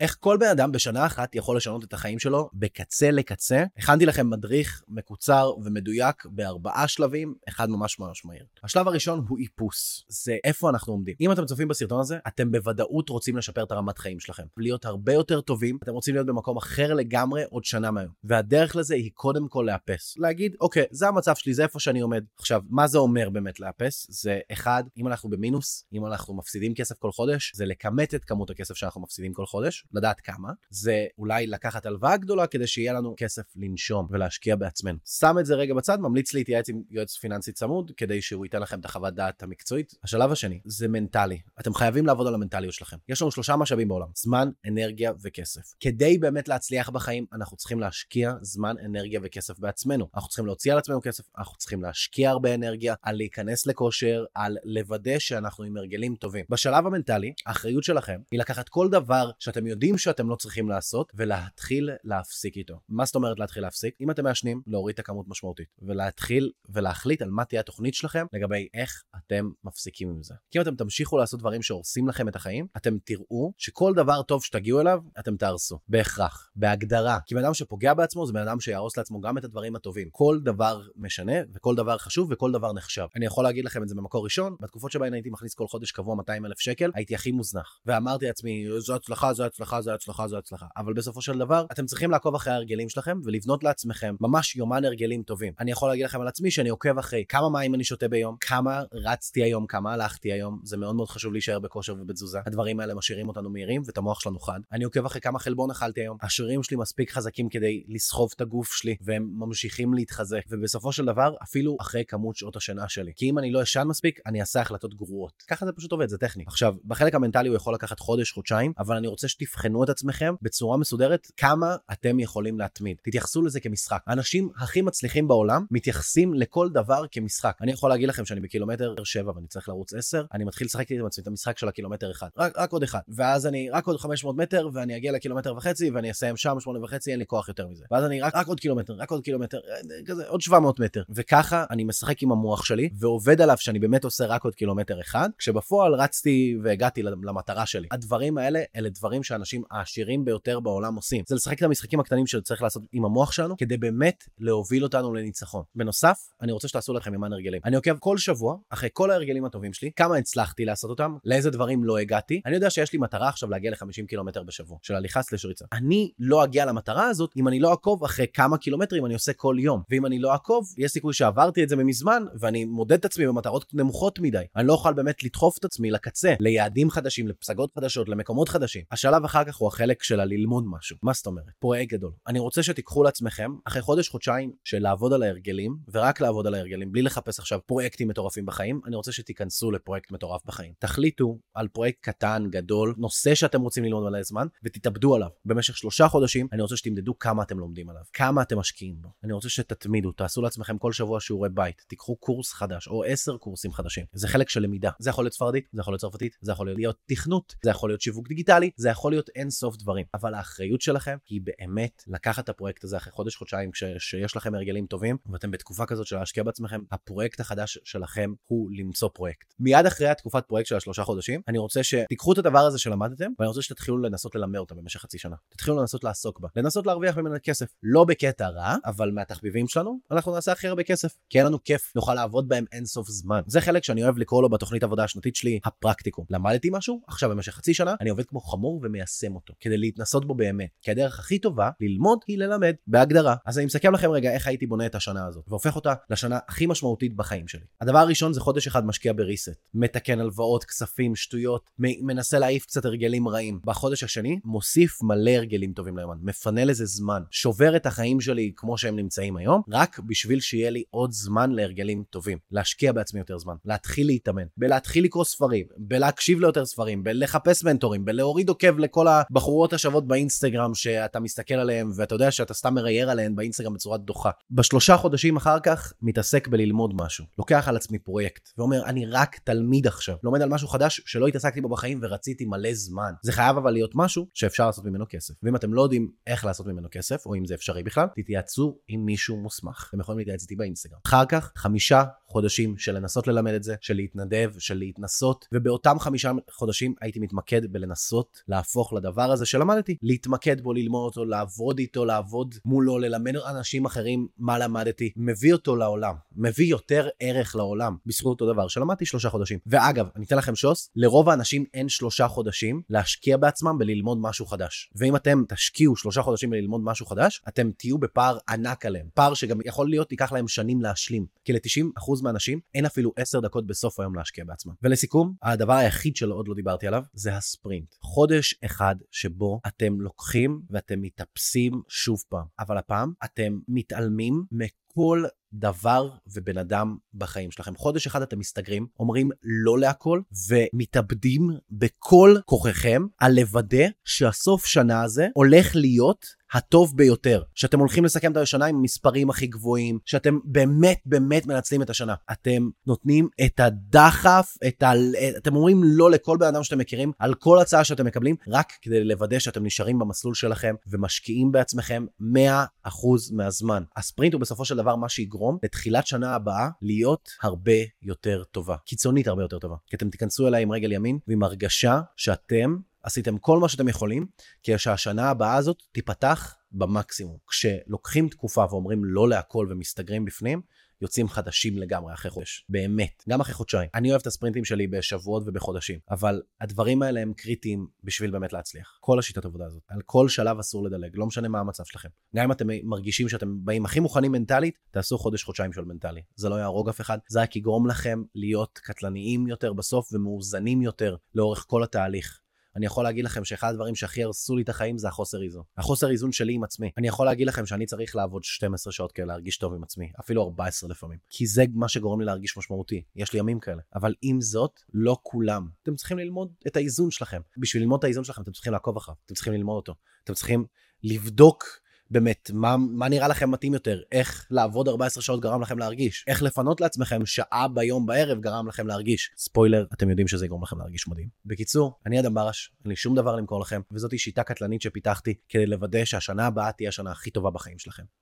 איך כל בן אדם בשנה אחת יכול לשנות את החיים שלו בקצה לקצה. הכנתי לכם מדריך מקוצר ומדויק בארבעה שלבים, אחד ממש ממש מהיר. השלב הראשון הוא איפוס, זה איפה אנחנו עומדים. אם אתם צופים בסרטון הזה, אתם בוודאות רוצים לשפר את הרמת חיים שלכם, להיות הרבה יותר טובים, אתם רוצים להיות במקום אחר לגמרי עוד שנה מהיום. והדרך לזה היא קודם כל לאפס. להגיד, אוקיי, זה המצב שלי, זה איפה שאני עומד. עכשיו, מה זה אומר באמת לאפס? זה אחד, אם אנחנו במינוס, אם אנחנו מפסידים כסף כל חודש, זה לכמת את כמות הכסף שאנחנו מפסידים כל חודש, לדעת כמה. זה אולי לקחת הלוואה גדולה כדי שיהיה לנו כסף לנשום ולהשקיע בעצמנו. שם את זה רגע בצד, ממליץ להתייעץ עם יועץ פיננסי צמוד, כדי שהוא ייתן לכם את החוות דעת המקצועית. השלב השני, זה מנטלי. אתם חייבים לעבוד על המנטליות שלכם. יש לנו שלושה משאבים בעולם, זמן, אנרגיה וכסף. כדי באמת להצליח בחיים, אנחנו צריכים להשקיע זמן, אנרגיה וכסף בעצמנו. אנחנו צריכים להוציא על עצמנו כסף, אנחנו צריכים להשקיע הרבה אנרגיה, על להיכנס לכושר, על לוודא שאנחנו עם הרגלים טובים. בשלב המנטלי, האחריות שלכם היא לקחת כל דבר שאתם יודעים שאתם לא צריכים לעשות, ולהתחיל להפסיק איתו. מה זאת אומרת להתחיל להפסיק? אם אתם מעשנים, להוריד את הכמות משמעותית, ולהתחיל ולהחליט על מה תהיה התוכנית שלכם לגבי איך אתם מפסיקים עם זה. כי אם אתם תמשיכו לעשות דברים שהורסים לכם את החיים, אתם תראו שכל דבר טוב שתגיעו אליו, אתם תהרסו. בהכרח, בהגדרה. כי בן אדם שפוגע בעצמו זה בן אדם שיהרוס לעצמו גם את הדברים הטובים. כל דבר משנה, וכל דבר חשוב, וכל דבר נחשב. אני יכול להגיד לכם את זה במקור ראשון, בתקופות שבהן הייתי מכניס כל חודש קבוע 200 אלף שקל, הייתי הכי מוזנח. ואמרתי לעצמי, זו הצלחה, זו הצלחה, זו הצלחה, זו הצלחה. אבל בסופו של דבר, אתם צריכים לעקוב אחרי ההרגלים שלכם, ולבנות לעצמכם ממש יומן הרגלים טובים. אני יכול להגיד לכם על עצמי שאני עוקב אחרי כמה מים אני שותה ביום, כמה רצתי היום, כמה הלכתי היום, זה מאוד מאוד חשוב להישאר בכושר ובתזוזה. הדברים האלה משאירים אותנו מהירים ואת המוח שלנו חד. אני עוקב אחרי כמה חלבון אכלתי היום, השרירים שלי מספיק חזקים כדי לסחוב את הגוף שלי, והם ממשיכים להתחזק. ובסופו של דבר, אפילו אחרי כמות שעות השינה שלי. כי אם אני לא אשן מספיק, אני אעשה החלטות גרועות. ככה זה פשוט עובד, זה טכני. עכשיו, בחלק המנטלי הוא יכול לקחת חודש, חודשיים, אבל אני רוצה שתבחנו את עצמכם בצורה מסודרת כמה אתם יכולים להתמיד. תתייחסו לזה כמשחק. האנשים הכי מצליחים בעולם מתייחסים לכל דבר כמשחק. אני יכול להגיד לכם שאני בקילומטר 7 ואני צריך לרוץ 10, אני מתחיל לשחק עם עצמי את המשחק של הקילומטר 1. רק, רק עוד אחד. ואז אני רק עוד 500 מטר ואני אגיע לקילומטר וחצי ואני אסיים שם 8 וחצי, אין לי כוח יותר מזה. ואז אני רק, רק עוד קילומטר, רק עוד קילומטר, כזה עוד 700 מטר. וככה אני משחק עם המוח שלי ועובד עליו שאני באמת עושה רק עוד קילומטר אחד, כשבפועל רצתי והגעתי למטרה שלי. הדברים האלה, אלה דברים שאנשים העשירים ביותר בעולם עושים. זה לשחק את המשחקים הקטנים שצריך לעשות עם המוח שלנו, כדי באמת להוביל אותנו לניצחון. בנוסף, אני רוצה שתעשו לכם ימן הרגלים. אני עוקב כל שבוע, אחרי כל ההרגלים הטובים שלי, כמה הצלחתי לעשות אותם, לאיזה דברים לא הגעתי. אני יודע שיש לי מטרה עכשיו להגיע ל-50 קילומטר בשבוע, של הליכה סלש ריצה. אני לא אגיע למטרה הזאת אם אני לא אעקוב אחרי כמה קילומטרים אני עושה כל יום. ואם אני לא אעקוב, יש סיכוי שעברתי את זה ממזמן, ואני מודד את עצמי במטרות נמוכות מדי. אני לא אוכל באמת לדחוף את עצמי לקצה, ליעדים חדשים, לפסגות חדשות, למקומות חדשים. השלב אחר כך הוא החלק של הללמוד משהו. מה זאת אומרת? פרויקט גדול. אני רוצה שתיקחו לעצמכם, אחרי חודש, חודשיים של לעבוד על ההרגלים, ורק לעבוד על ההרגלים, בלי לחפש עכשיו פרויקטים מטורפים בחיים, אני רוצה שתיכנסו לפרויקט מטורף בחיים. תחליטו על פרויקט קטן, גדול, נושא שאתם רוצים ללמוד מלא זמן, ותתאבדו עליו. במשך שלושה חודשים, אני רוצה שתמדדו כמה אתם לומדים עליו, כמה אתם משקיעים בו. אני רוצה שתתמידו, תעשו לעצמכם כל שבוע שיעורי בית, תיקחו קורס חדש, או עשר קורסים חדשים. זה חלק של למידה. זה יכול להיות ספרדית, זה יכול להיות צרפתית, זה יכול להיות תכנות, זה יכול להיות שיווק דיגיטלי, זה יכול להיות אין סוף דברים. אבל האחריות שלכם היא באמת לקחת את הפרויקט הזה אחרי חודש, חודשיים, כשיש לכם הרגלים טובים, ואתם בתקופה כזאת של להשקיע בעצמכם, הפרויקט החדש שלכם הוא למצוא פרויקט. מיד אחרי התקופת פרויקט של השלושה חודשים, אני רוצה שתיקחו את הדבר הזה שלמדתם, ואני רוצה שתתחילו לנסות ללמד אותה במשך חצי שנה. תתחילו לנסות לעסוק בה. לנסות להרוויח ממנה כסף. לא בקטע רע, אבל מהתחביבים שלנו, אנחנו נעשה הכי הרבה כסף. כי אין לנו כיף, נוכל לעבוד בהם אין סוף זמן. זה חלק שאני אוהב לקרוא לו בתוכנית עבודה השנתית שלי, הפרקטיקום. למדתי משהו, עכשיו במשך חצי שנה, אני עובד כמו חמור ומיישם אותו, כדי להתנסות בו באמת. כי הדרך הכי טובה ללמוד היא ללמד, בהגדרה. אז אני מסכם לכם רגע איך הייתי בונה את השנה הזאת, והופך אותה לשנה הכי משמעותית בחיים שלי. הדבר הראשון זה חודש אחד משקיע בריסט. מתקן הלוואות, כספים, שטויות, מנסה להעיף קצת הרגלים רעים. בחודש השני, מוסיף מלא הרגלים טובים ליומן, מפנה לזה זמן, שובר את החיים שלי כמו שהם נמצאים היום, רק בשביל שיהיה לי עוד זמן להרגלים טובים. להשקיע בעצמי יותר זמן, להתחיל להתאמן, בלהתחיל לקרוא ספרים, בלהקשיב ליותר ספרים, בלחפש מנטורים, בלהוריד עוקב לכל הבחורות השוות באינסטגרם שאתה מסתכל עליהן ואתה יודע שאתה סתם מרייר עליהן באינסטגרם בצורה דוחה. בשלושה חודשים אחר כך, מתעסק בללמוד משהו. לוקח על עצמי פרויקט, ואומר, אני רק תלמיד עכשיו. לומד על משהו חדש שלא התעסקתי בו בחיים ורציתי מלא זמן. זה חייב אבל להיות משהו שאפשר לעשות ממנו כסף. ואם אתם לא יודעים איך לעשות ממנו כסף, או אם זה אפשרי בכלל, תתייעצו עם מישהו מוסמך. אתם יכולים להתייעץ איתי באינסטגרם. אחר כך, חמישה חודשים של לנסות ללמד את זה, של להתנדב, של להתנסות, ובאותם חמישה חודשים הייתי מתמקד בלנסות להפוך להפוך לדבר הזה שלמדתי, להתמקד בו, ללמוד אותו, לעבוד איתו, לעבוד מולו, ללמד אנשים אחרים מה למדתי, מביא אותו לעולם, מביא יותר ערך לעולם, בזכות אותו דבר שלמדתי שלושה חודשים. ואגב, אני אתן לכם שוס, לרוב האנשים אין שלושה חודשים להשקיע בעצמם בללמוד משהו חדש. ואם אתם תשקיעו שלושה חודשים בללמוד משהו חדש, אתם תהיו בפער ענק עליהם. פער שגם יכול להיות ייקח להם שנים להשלים. כי ל-90% מהאנשים אין אפילו 10 דקות בסוף היום להשקיע בעצמם. ולסיכום, הדבר היחיד שלא עוד לא דיברתי עליו, זה הספרינט. חודש אחד שבו אתם לוקחים ואתם מתאפסים שוב פעם. אבל הפעם אתם מתעלמים מכל דבר ובן אדם בחיים שלכם. חודש אחד אתם מסתגרים, אומרים לא להכל, ומתאבדים בכל כוחכם על לוודא שהסוף שנה הזה הולך להיות הטוב ביותר. שאתם הולכים לסכם את השנה עם המספרים הכי גבוהים, שאתם באמת באמת מנצלים את השנה. אתם נותנים את הדחף, את ה... אתם אומרים לא לכל בן אדם שאתם מכירים, על כל הצעה שאתם מקבלים, רק כדי לוודא שאתם נשארים במסלול שלכם ומשקיעים בעצמכם 100% מהזמן. הספרינט הוא בסופו של דבר מה שיגרום לתחילת שנה הבאה להיות הרבה יותר טובה. קיצונית הרבה יותר טובה. כי אתם תיכנסו אליי עם רגל ימין ועם הרגשה שאתם עשיתם כל מה שאתם יכולים, כדי שהשנה הבאה הזאת תיפתח במקסימום. כשלוקחים תקופה ואומרים לא להכל ומסתגרים בפנים, יוצאים חדשים לגמרי אחרי חודש. באמת. גם אחרי חודשיים. אני אוהב את הספרינטים שלי בשבועות ובחודשים, אבל הדברים האלה הם קריטיים בשביל באמת להצליח. כל השיטת עבודה הזאת. על כל שלב אסור לדלג, לא משנה מה המצב שלכם. גם אם אתם מרגישים שאתם באים הכי מוכנים מנטלית, תעשו חודש-חודשיים של מנטלי. זה לא יהרוג אף אחד, זה רק יגרום לכם להיות קטלניים יותר בסוף ומאוזנים יותר לאורך כל התהליך. אני יכול להגיד לכם שאחד הדברים שהכי הרסו לי את החיים זה החוסר איזון. החוסר איזון שלי עם עצמי. אני יכול להגיד לכם שאני צריך לעבוד 12 שעות כדי להרגיש טוב עם עצמי, אפילו 14 לפעמים. כי זה מה שגורם לי להרגיש משמעותי. יש לי ימים כאלה. אבל עם זאת, לא כולם. אתם צריכים ללמוד את האיזון שלכם. בשביל ללמוד את האיזון שלכם אתם צריכים לעקוב אחריו. אתם צריכים ללמוד אותו. אתם צריכים לבדוק באמת, מה, מה נראה לכם מתאים יותר? איך לעבוד 14 שעות גרם לכם להרגיש? איך לפנות לעצמכם שעה ביום בערב גרם לכם להרגיש? ספוילר, אתם יודעים שזה יגרום לכם להרגיש מדהים. בקיצור, אני אדם ברש, אין לי שום דבר למכור לכם, וזאתי שיטה קטלנית שפיתחתי כדי לוודא שהשנה הבאה תהיה השנה הכי טובה בחיים שלכם.